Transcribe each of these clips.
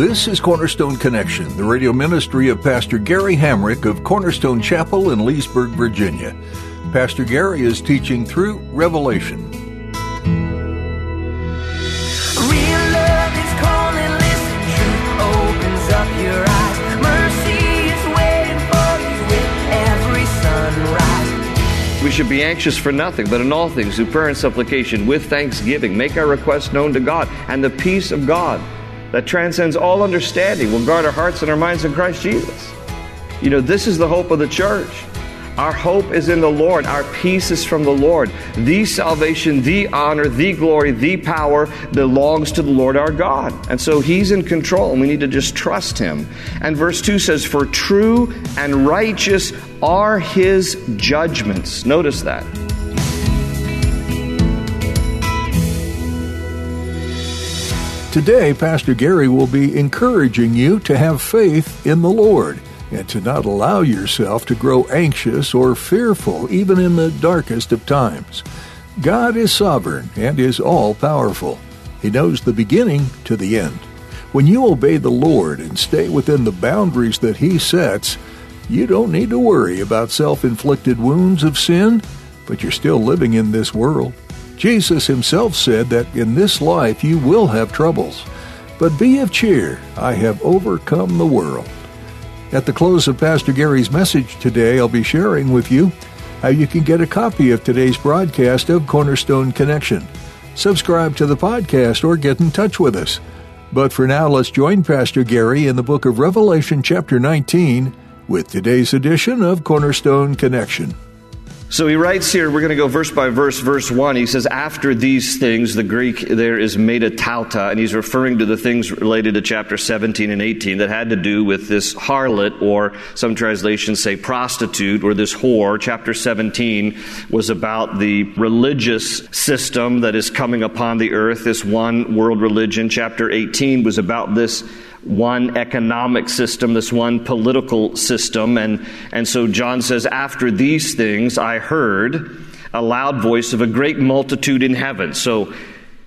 This is Cornerstone Connection, the radio ministry of Pastor Gary Hamrick of Cornerstone Chapel in Leesburg, Virginia. Pastor Gary is teaching through Revelation. Real love is calling, listen, truth opens up your eyes. Mercy is waiting for you with every sunrise. We should be anxious for nothing, but in all things, through prayer and supplication, with thanksgiving, make our requests known to God, and the peace of God that transcends all understanding will guard our hearts and our minds in Christ Jesus. You know, this is the hope of the church. Our hope is in the Lord. Our peace is from the Lord. The salvation, the honor, the glory, the power belongs to the Lord our God. And so He's in control, and we need to just trust Him. And verse 2 says, For true and righteous are His judgments. Notice that. Today, Pastor Gary will be encouraging you to have faith in the Lord and to not allow yourself to grow anxious or fearful even in the darkest of times. God is sovereign and is all powerful. He knows the beginning to the end. When you obey the Lord and stay within the boundaries that He sets, you don't need to worry about self inflicted wounds of sin, but you're still living in this world. Jesus himself said that in this life you will have troubles, but be of cheer, I have overcome the world. At the close of Pastor Gary's message today, I'll be sharing with you how you can get a copy of today's broadcast of Cornerstone Connection. Subscribe to the podcast or get in touch with us. But for now, let's join Pastor Gary in the book of Revelation, chapter 19, with today's edition of Cornerstone Connection. So he writes here, we're going to go verse by verse, verse 1. He says, After these things, the Greek there is metatauta, and he's referring to the things related to chapter 17 and 18 that had to do with this harlot, or some translations say prostitute, or this whore. Chapter 17 was about the religious system that is coming upon the earth, this one world religion. Chapter 18 was about this one economic system, this one political system. And, and so John says, After these things I heard a loud voice of a great multitude in heaven. So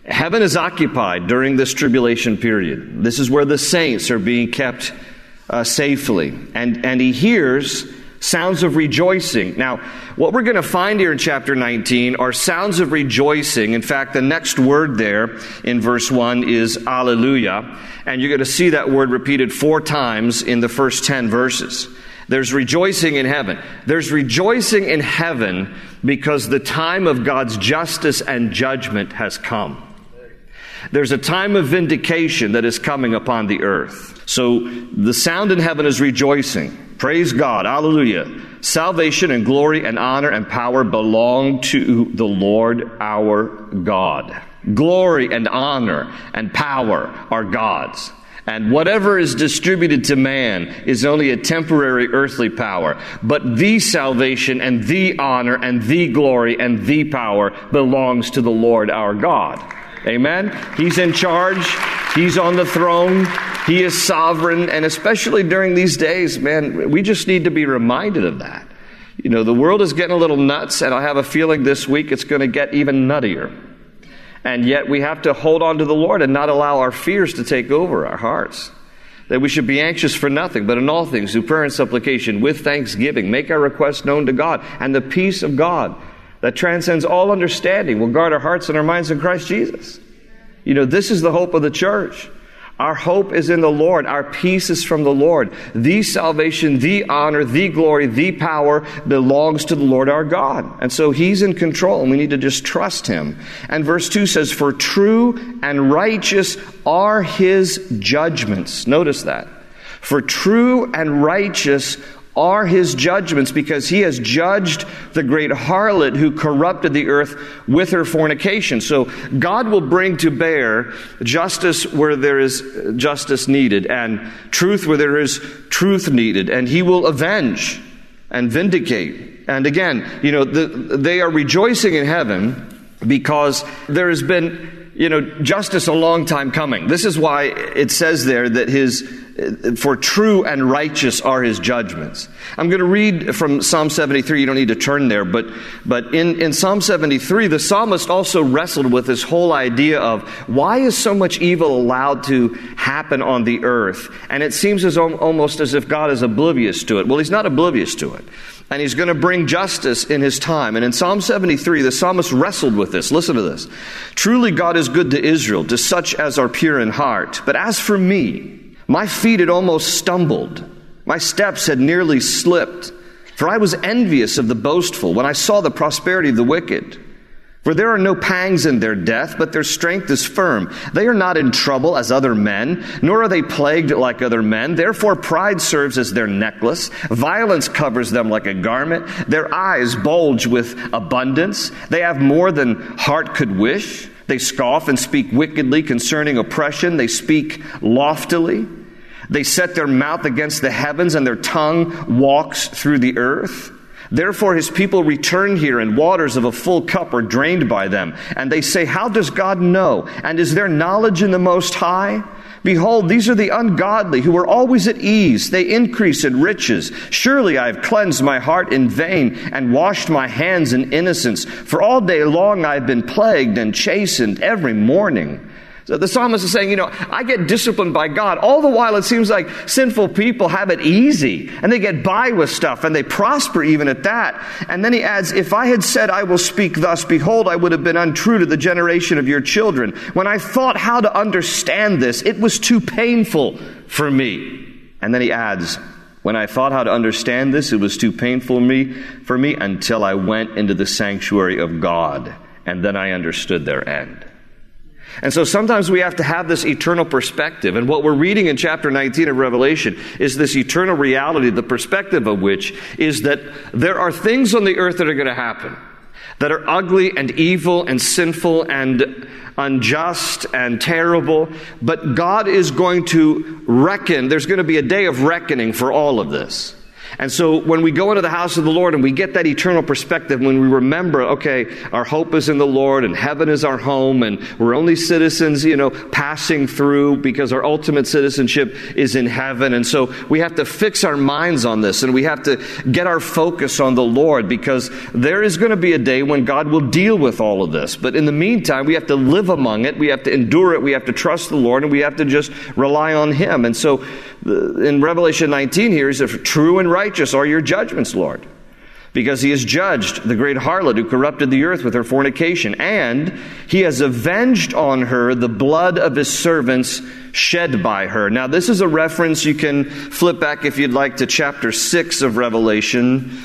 heaven is occupied during this tribulation period. This is where the saints are being kept uh, safely. And, and he hears sounds of rejoicing. Now, what we're going to find here in chapter 19 are sounds of rejoicing. In fact, the next word there in verse 1 is alleluia. And you're going to see that word repeated four times in the first 10 verses. There's rejoicing in heaven. There's rejoicing in heaven because the time of God's justice and judgment has come. There's a time of vindication that is coming upon the earth. So the sound in heaven is rejoicing. Praise God. Hallelujah. Salvation and glory and honor and power belong to the Lord our God. Glory and honor and power are God's. And whatever is distributed to man is only a temporary earthly power. But the salvation and the honor and the glory and the power belongs to the Lord our God. Amen? He's in charge. He's on the throne. He is sovereign. And especially during these days, man, we just need to be reminded of that. You know, the world is getting a little nuts, and I have a feeling this week it's going to get even nuttier. And yet we have to hold on to the Lord and not allow our fears to take over our hearts. That we should be anxious for nothing, but in all things, through prayer and supplication, with thanksgiving, make our requests known to God. And the peace of God that transcends all understanding will guard our hearts and our minds in Christ Jesus. You know, this is the hope of the church. Our hope is in the Lord. Our peace is from the Lord. The salvation, the honor, the glory, the power belongs to the Lord our God. And so He's in control and we need to just trust Him. And verse 2 says, For true and righteous are His judgments. Notice that. For true and righteous are his judgments because he has judged the great harlot who corrupted the earth with her fornication. So God will bring to bear justice where there is justice needed and truth where there is truth needed, and he will avenge and vindicate. And again, you know, the, they are rejoicing in heaven because there has been you know, justice a long time coming. This is why it says there that his, for true and righteous are his judgments. I'm going to read from Psalm 73. You don't need to turn there, but, but in, in Psalm 73, the psalmist also wrestled with this whole idea of why is so much evil allowed to happen on the earth? And it seems as almost as if God is oblivious to it. Well, he's not oblivious to it and he's going to bring justice in his time. And in Psalm 73, the psalmist wrestled with this. Listen to this. Truly, God is good to Israel, to such as are pure in heart. But as for me, my feet had almost stumbled, my steps had nearly slipped. For I was envious of the boastful when I saw the prosperity of the wicked. For there are no pangs in their death, but their strength is firm. They are not in trouble as other men, nor are they plagued like other men. Therefore, pride serves as their necklace. Violence covers them like a garment. Their eyes bulge with abundance. They have more than heart could wish. They scoff and speak wickedly concerning oppression. They speak loftily. They set their mouth against the heavens, and their tongue walks through the earth. Therefore, his people return here, and waters of a full cup are drained by them. And they say, How does God know? And is there knowledge in the Most High? Behold, these are the ungodly who are always at ease. They increase in riches. Surely I have cleansed my heart in vain and washed my hands in innocence. For all day long I have been plagued and chastened every morning. So the psalmist is saying, you know, I get disciplined by God. All the while it seems like sinful people have it easy and they get by with stuff and they prosper even at that. And then he adds, if I had said I will speak thus, behold, I would have been untrue to the generation of your children. When I thought how to understand this, it was too painful for me. And then he adds, when I thought how to understand this, it was too painful me, for me until I went into the sanctuary of God. And then I understood their end. And so sometimes we have to have this eternal perspective. And what we're reading in chapter 19 of Revelation is this eternal reality, the perspective of which is that there are things on the earth that are going to happen that are ugly and evil and sinful and unjust and terrible. But God is going to reckon, there's going to be a day of reckoning for all of this. And so when we go into the house of the Lord and we get that eternal perspective, when we remember, okay, our hope is in the Lord and heaven is our home and we're only citizens, you know, passing through because our ultimate citizenship is in heaven. And so we have to fix our minds on this and we have to get our focus on the Lord because there is going to be a day when God will deal with all of this. But in the meantime, we have to live among it. We have to endure it. We have to trust the Lord and we have to just rely on Him. And so in Revelation 19 here, he says, True and righteous are your judgments, Lord. Because he has judged the great harlot who corrupted the earth with her fornication, and he has avenged on her the blood of his servants shed by her. Now, this is a reference you can flip back if you'd like to chapter 6 of Revelation.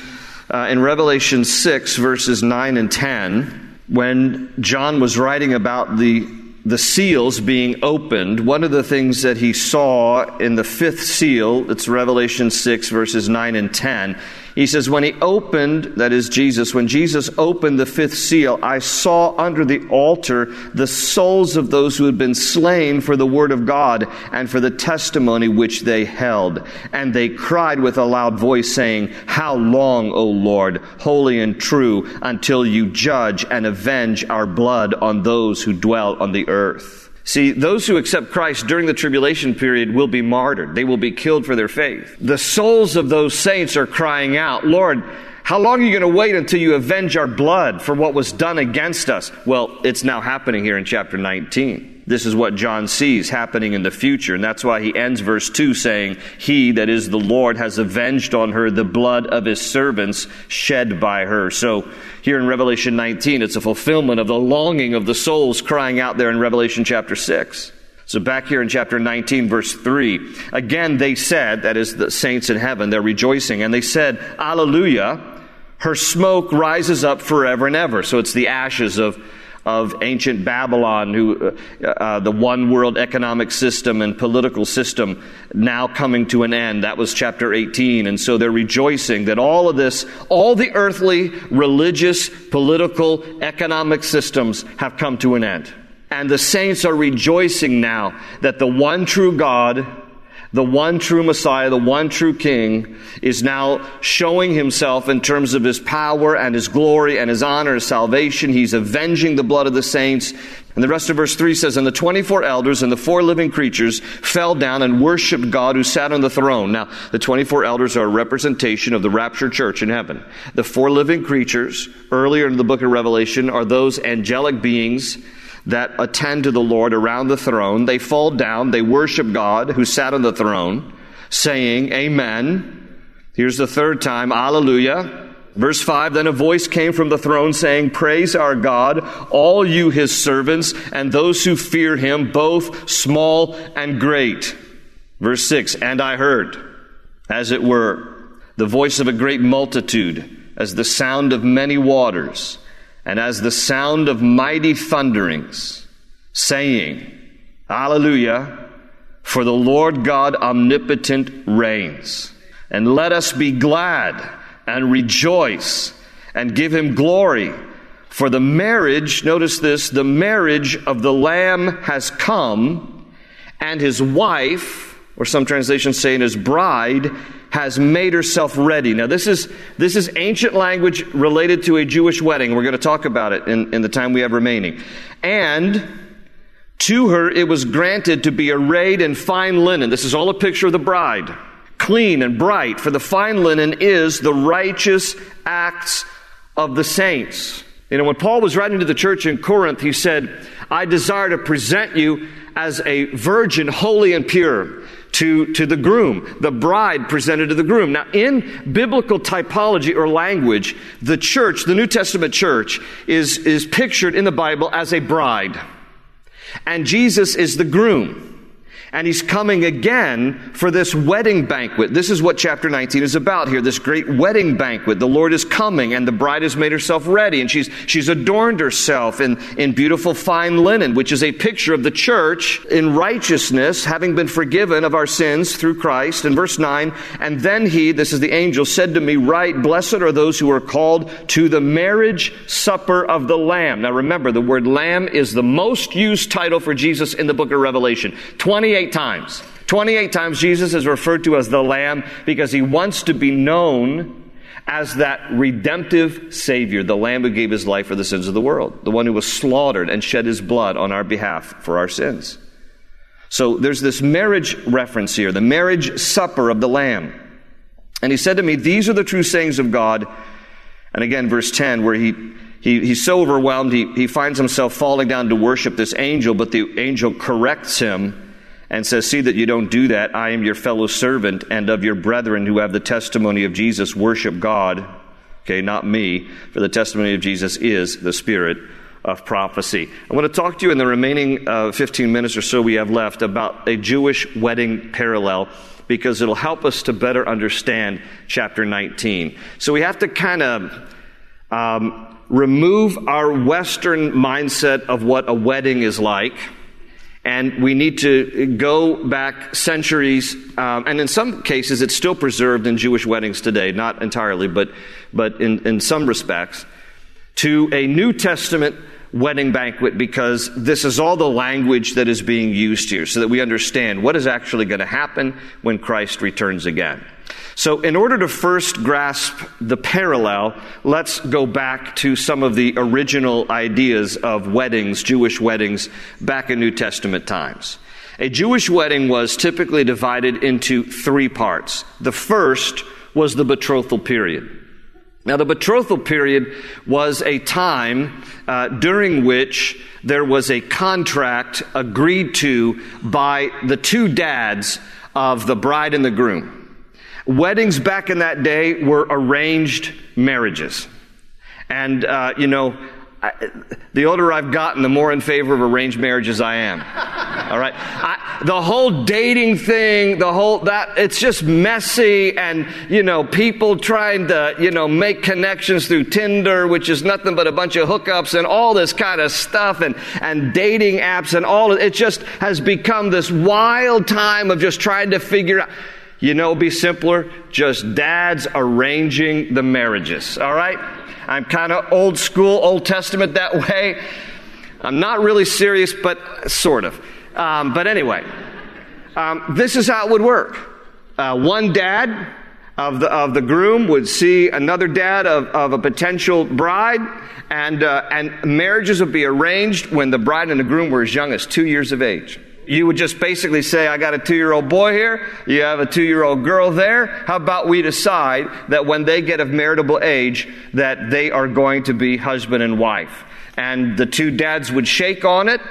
Uh, in Revelation 6, verses 9 and 10, when John was writing about the the seals being opened, one of the things that he saw in the fifth seal, it's Revelation 6, verses 9 and 10, he says, When he opened, that is Jesus, when Jesus opened the fifth seal, I saw under the altar the souls of those who had been slain for the word of God and for the testimony which they held. And they cried with a loud voice, saying, How long, O Lord, holy and true, until you judge and avenge our blood on those who dwell on the earth? See, those who accept Christ during the tribulation period will be martyred. They will be killed for their faith. The souls of those saints are crying out, Lord, how long are you going to wait until you avenge our blood for what was done against us? Well, it's now happening here in chapter 19. This is what John sees happening in the future. And that's why he ends verse 2 saying, He, that is the Lord, has avenged on her the blood of his servants shed by her. So here in Revelation 19, it's a fulfillment of the longing of the souls crying out there in Revelation chapter 6. So back here in chapter 19, verse 3, again they said, that is the saints in heaven, they're rejoicing, and they said, Alleluia, her smoke rises up forever and ever. So it's the ashes of of ancient Babylon, who, uh, uh, the one world economic system and political system now coming to an end. That was chapter 18. And so they're rejoicing that all of this, all the earthly, religious, political, economic systems have come to an end. And the saints are rejoicing now that the one true God the one true Messiah, the one true King, is now showing himself in terms of his power and his glory and his honor, his salvation. He's avenging the blood of the saints. And the rest of verse 3 says, And the 24 elders and the four living creatures fell down and worshiped God who sat on the throne. Now, the 24 elders are a representation of the raptured church in heaven. The four living creatures, earlier in the book of Revelation, are those angelic beings that attend to the Lord around the throne. They fall down, they worship God who sat on the throne, saying, Amen. Here's the third time, Alleluia. Verse 5 Then a voice came from the throne saying, Praise our God, all you his servants, and those who fear him, both small and great. Verse 6 And I heard, as it were, the voice of a great multitude, as the sound of many waters and as the sound of mighty thunderings, saying, Alleluia, for the Lord God omnipotent reigns. And let us be glad and rejoice and give him glory. For the marriage, notice this, the marriage of the Lamb has come, and his wife, or some translations saying his bride, has made herself ready. Now, this is, this is ancient language related to a Jewish wedding. We're going to talk about it in, in the time we have remaining. And to her it was granted to be arrayed in fine linen. This is all a picture of the bride. Clean and bright, for the fine linen is the righteous acts of the saints. You know, when Paul was writing to the church in Corinth, he said, I desire to present you as a virgin, holy and pure to, to the groom, the bride presented to the groom. Now, in biblical typology or language, the church, the New Testament church, is, is pictured in the Bible as a bride. And Jesus is the groom and he's coming again for this wedding banquet. This is what chapter 19 is about here, this great wedding banquet. The Lord is coming and the bride has made herself ready and she's, she's adorned herself in, in beautiful fine linen, which is a picture of the church in righteousness, having been forgiven of our sins through Christ. In verse 9, and then he, this is the angel, said to me, Write, blessed are those who are called to the marriage supper of the Lamb. Now remember, the word Lamb is the most used title for Jesus in the book of Revelation. 28 28 times. 28 times Jesus is referred to as the Lamb because he wants to be known as that redemptive Savior, the Lamb who gave his life for the sins of the world, the one who was slaughtered and shed his blood on our behalf for our sins. So there's this marriage reference here, the marriage supper of the Lamb. And he said to me, These are the true sayings of God. And again, verse 10, where he, he he's so overwhelmed, he, he finds himself falling down to worship this angel, but the angel corrects him and says, See that you don't do that. I am your fellow servant and of your brethren who have the testimony of Jesus. Worship God. Okay, not me, for the testimony of Jesus is the spirit of prophecy. I want to talk to you in the remaining uh, 15 minutes or so we have left about a Jewish wedding parallel because it'll help us to better understand chapter 19. So we have to kind of um, remove our Western mindset of what a wedding is like and we need to go back centuries, um, and in some cases it's still preserved in Jewish weddings today, not entirely, but, but in, in some respects, to a New Testament wedding banquet because this is all the language that is being used here so that we understand what is actually going to happen when Christ returns again. So, in order to first grasp the parallel, let's go back to some of the original ideas of weddings, Jewish weddings, back in New Testament times. A Jewish wedding was typically divided into three parts. The first was the betrothal period. Now, the betrothal period was a time uh, during which there was a contract agreed to by the two dads of the bride and the groom. Weddings back in that day were arranged marriages. And, uh, you know, I, the older I've gotten, the more in favor of arranged marriages I am. All right. I, the whole dating thing, the whole that it's just messy, and you know, people trying to you know make connections through Tinder, which is nothing but a bunch of hookups and all this kind of stuff, and and dating apps and all. It just has become this wild time of just trying to figure out. You know, be simpler. Just dads arranging the marriages. All right. I'm kind of old school, Old Testament that way. I'm not really serious, but sort of. Um, but anyway, um, this is how it would work. Uh, one dad of the, of the groom would see another dad of, of a potential bride, and, uh, and marriages would be arranged when the bride and the groom were as young as two years of age you would just basically say, I got a two year old boy here, you have a two year old girl there. How about we decide that when they get of meritable age, that they are going to be husband and wife? And the two dads would shake on it,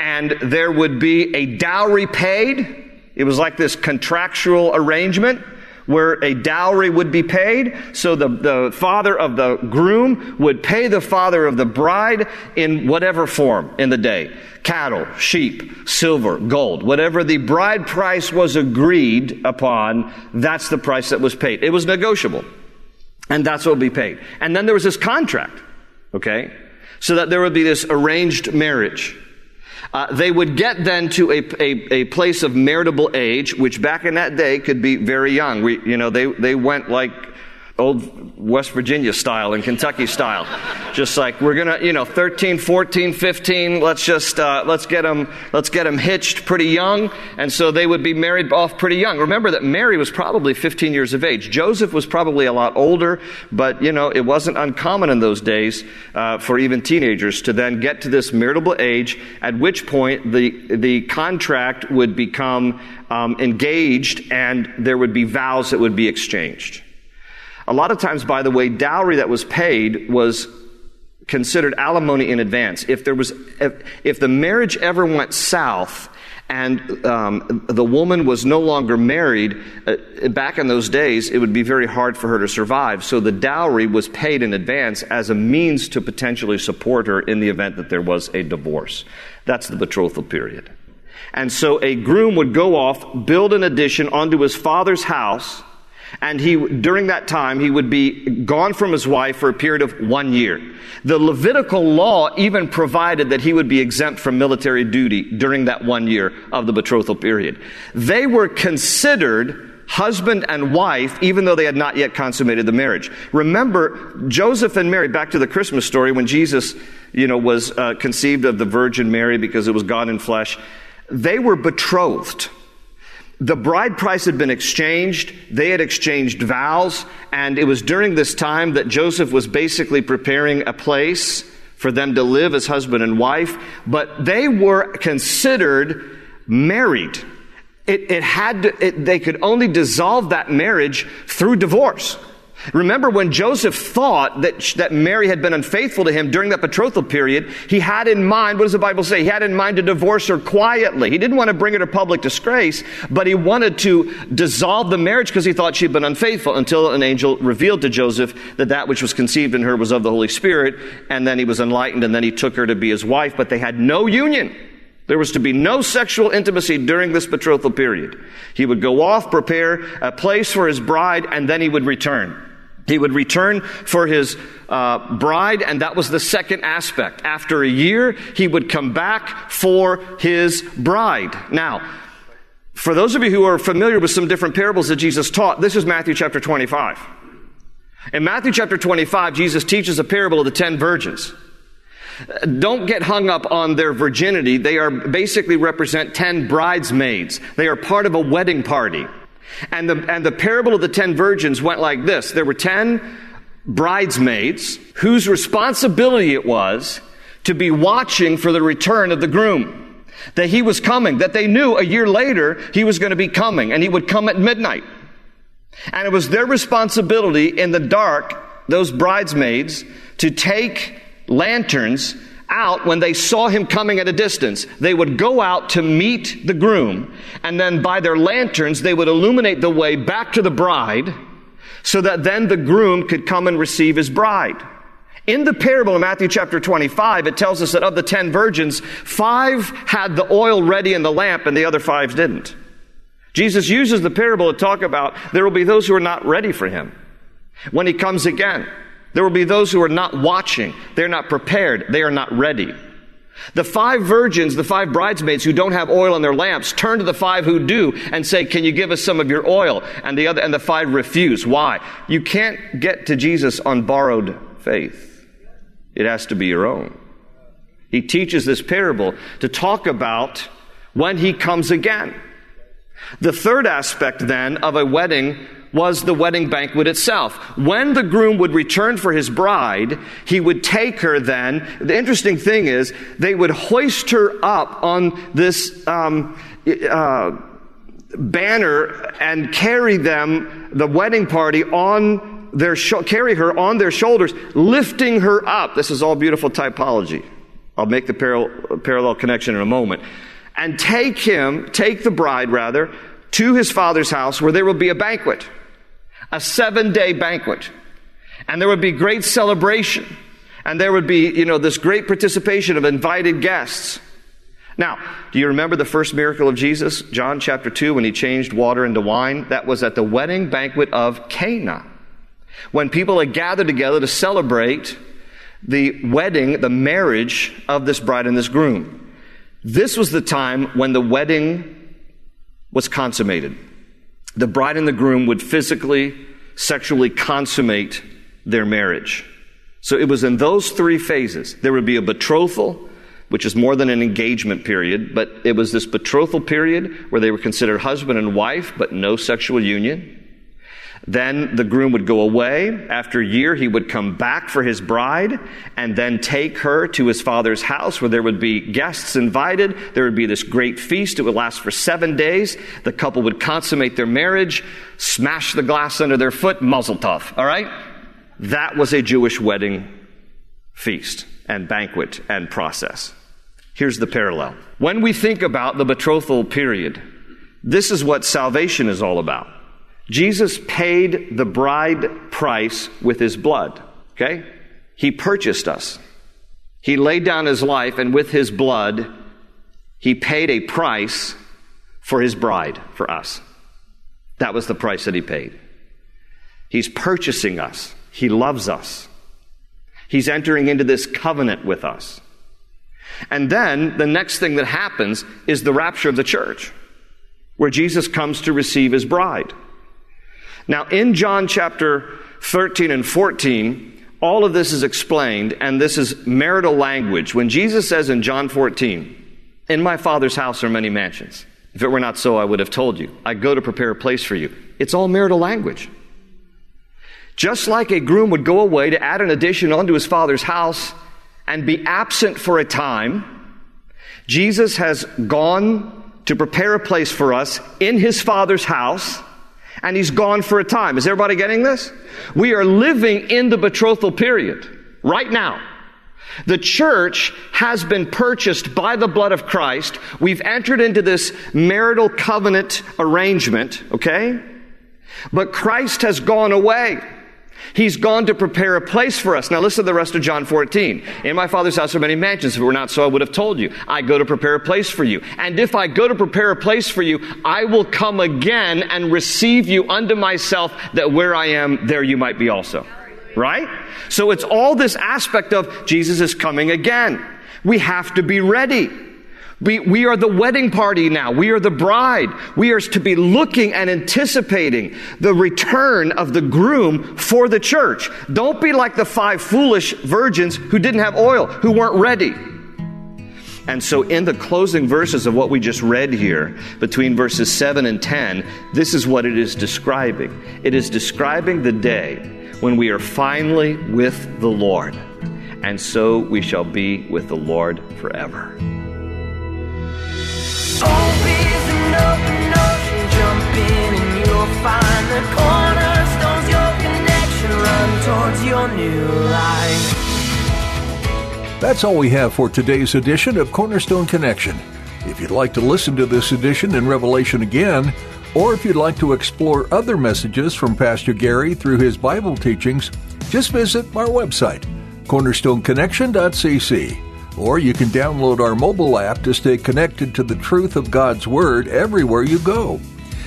and there would be a dowry paid. It was like this contractual arrangement where a dowry would be paid. So the, the father of the groom would pay the father of the bride in whatever form in the day cattle, sheep, silver, gold. Whatever the bride price was agreed upon, that's the price that was paid. It was negotiable. And that's what would be paid. And then there was this contract, okay? So that there would be this arranged marriage. Uh, they would get then to a, a, a, place of meritable age, which back in that day could be very young. We, you know, they, they went like old West Virginia style and Kentucky style. Just like we're gonna, you know, 13, 14, 15. Let's just uh, let's get them let's get them hitched pretty young, and so they would be married off pretty young. Remember that Mary was probably 15 years of age. Joseph was probably a lot older, but you know it wasn't uncommon in those days uh, for even teenagers to then get to this meritable age. At which point the the contract would become um, engaged, and there would be vows that would be exchanged. A lot of times, by the way, dowry that was paid was considered alimony in advance. If there was, if, if the marriage ever went south, and um, the woman was no longer married, uh, back in those days, it would be very hard for her to survive. So the dowry was paid in advance as a means to potentially support her in the event that there was a divorce. That's the betrothal period. And so a groom would go off, build an addition onto his father's house, and he, during that time, he would be gone from his wife for a period of one year. The Levitical law even provided that he would be exempt from military duty during that one year of the betrothal period. They were considered husband and wife, even though they had not yet consummated the marriage. Remember, Joseph and Mary, back to the Christmas story, when Jesus, you know, was uh, conceived of the Virgin Mary because it was God in flesh, they were betrothed the bride price had been exchanged. They had exchanged vows. And it was during this time that Joseph was basically preparing a place for them to live as husband and wife. But they were considered married. It, it had to, it, they could only dissolve that marriage through divorce. Remember when Joseph thought that, that Mary had been unfaithful to him during that betrothal period, he had in mind, what does the Bible say? He had in mind to divorce her quietly. He didn't want to bring her to public disgrace, but he wanted to dissolve the marriage because he thought she'd been unfaithful until an angel revealed to Joseph that that which was conceived in her was of the Holy Spirit, and then he was enlightened, and then he took her to be his wife, but they had no union. There was to be no sexual intimacy during this betrothal period. He would go off, prepare a place for his bride, and then he would return. He would return for his uh, bride, and that was the second aspect. After a year, he would come back for his bride. Now, for those of you who are familiar with some different parables that Jesus taught, this is Matthew chapter 25. In Matthew chapter 25, Jesus teaches a parable of the ten virgins. Don't get hung up on their virginity. They are basically represent ten bridesmaids. They are part of a wedding party. And the, and the parable of the ten virgins went like this. There were ten bridesmaids whose responsibility it was to be watching for the return of the groom. That he was coming, that they knew a year later he was going to be coming, and he would come at midnight. And it was their responsibility in the dark, those bridesmaids, to take lanterns out when they saw him coming at a distance. They would go out to meet the groom, and then by their lanterns, they would illuminate the way back to the bride so that then the groom could come and receive his bride. In the parable in Matthew chapter 25, it tells us that of the ten virgins, five had the oil ready in the lamp and the other five didn't. Jesus uses the parable to talk about there will be those who are not ready for him when he comes again. There will be those who are not watching. They're not prepared. They are not ready. The five virgins, the five bridesmaids who don't have oil in their lamps, turn to the five who do and say, Can you give us some of your oil? And the other, and the five refuse. Why? You can't get to Jesus on borrowed faith. It has to be your own. He teaches this parable to talk about when he comes again. The third aspect then of a wedding was the wedding banquet itself. When the groom would return for his bride, he would take her then. The interesting thing is, they would hoist her up on this um, uh, banner and carry them, the wedding party, on their carry her on their shoulders, lifting her up. This is all beautiful typology. I'll make the parallel, parallel connection in a moment. And take him, take the bride rather, to his father's house where there will be a banquet a seven day banquet. And there would be great celebration. And there would be, you know, this great participation of invited guests. Now, do you remember the first miracle of Jesus? John chapter 2, when he changed water into wine? That was at the wedding banquet of Cana. When people had gathered together to celebrate the wedding, the marriage of this bride and this groom. This was the time when the wedding was consummated the bride and the groom would physically, sexually consummate their marriage. So it was in those three phases. There would be a betrothal, which is more than an engagement period, but it was this betrothal period where they were considered husband and wife, but no sexual union. Then the groom would go away. After a year, he would come back for his bride and then take her to his father's house where there would be guests invited. There would be this great feast. It would last for seven days. The couple would consummate their marriage, smash the glass under their foot, mazel tov. All right? That was a Jewish wedding feast and banquet and process. Here's the parallel. When we think about the betrothal period, this is what salvation is all about. Jesus paid the bride price with his blood. Okay? He purchased us. He laid down his life, and with his blood, he paid a price for his bride, for us. That was the price that he paid. He's purchasing us. He loves us. He's entering into this covenant with us. And then the next thing that happens is the rapture of the church, where Jesus comes to receive his bride. Now, in John chapter 13 and 14, all of this is explained, and this is marital language. When Jesus says in John 14, In my Father's house are many mansions. If it were not so, I would have told you. I go to prepare a place for you. It's all marital language. Just like a groom would go away to add an addition onto his father's house and be absent for a time, Jesus has gone to prepare a place for us in his father's house and he's gone for a time. Is everybody getting this? We are living in the betrothal period right now. The church has been purchased by the blood of Christ. We've entered into this marital covenant arrangement, okay? But Christ has gone away. He's gone to prepare a place for us. Now listen to the rest of John 14. In my Father's house are many mansions. If it were not so, I would have told you. I go to prepare a place for you. And if I go to prepare a place for you, I will come again and receive you unto myself that where I am, there you might be also. Right? So it's all this aspect of Jesus is coming again. We have to be ready. We, we are the wedding party now. We are the bride. We are to be looking and anticipating the return of the groom for the church. Don't be like the five foolish virgins who didn't have oil, who weren't ready. And so, in the closing verses of what we just read here, between verses 7 and 10, this is what it is describing. It is describing the day when we are finally with the Lord. And so we shall be with the Lord forever. That's all we have for today's edition of Cornerstone Connection. If you'd like to listen to this edition in Revelation again, or if you'd like to explore other messages from Pastor Gary through his Bible teachings, just visit our website, cornerstoneconnection.cc, or you can download our mobile app to stay connected to the truth of God's Word everywhere you go.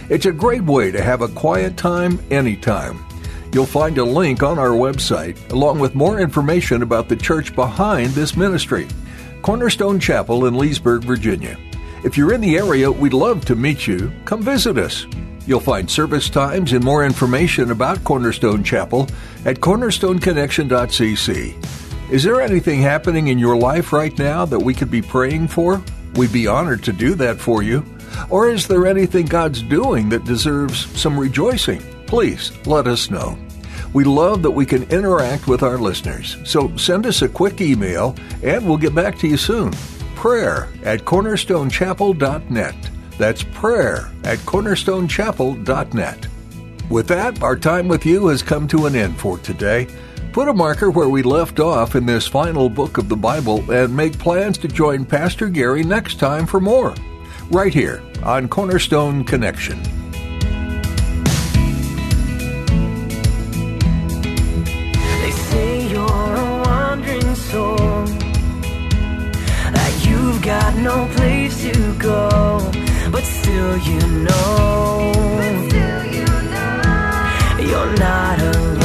It's a great way to have a quiet time anytime. You'll find a link on our website, along with more information about the church behind this ministry Cornerstone Chapel in Leesburg, Virginia. If you're in the area, we'd love to meet you. Come visit us. You'll find service times and more information about Cornerstone Chapel at cornerstoneconnection.cc. Is there anything happening in your life right now that we could be praying for? We'd be honored to do that for you. Or is there anything God's doing that deserves some rejoicing? Please let us know. We love that we can interact with our listeners, so send us a quick email and we'll get back to you soon. Prayer at cornerstonechapel.net. That's prayer at cornerstonechapel.net. With that, our time with you has come to an end for today. Put a marker where we left off in this final book of the Bible and make plans to join Pastor Gary next time for more. Right here on Cornerstone Connection. They say you're a wandering soul. That you've got no place to go. But still you know. You're not alone.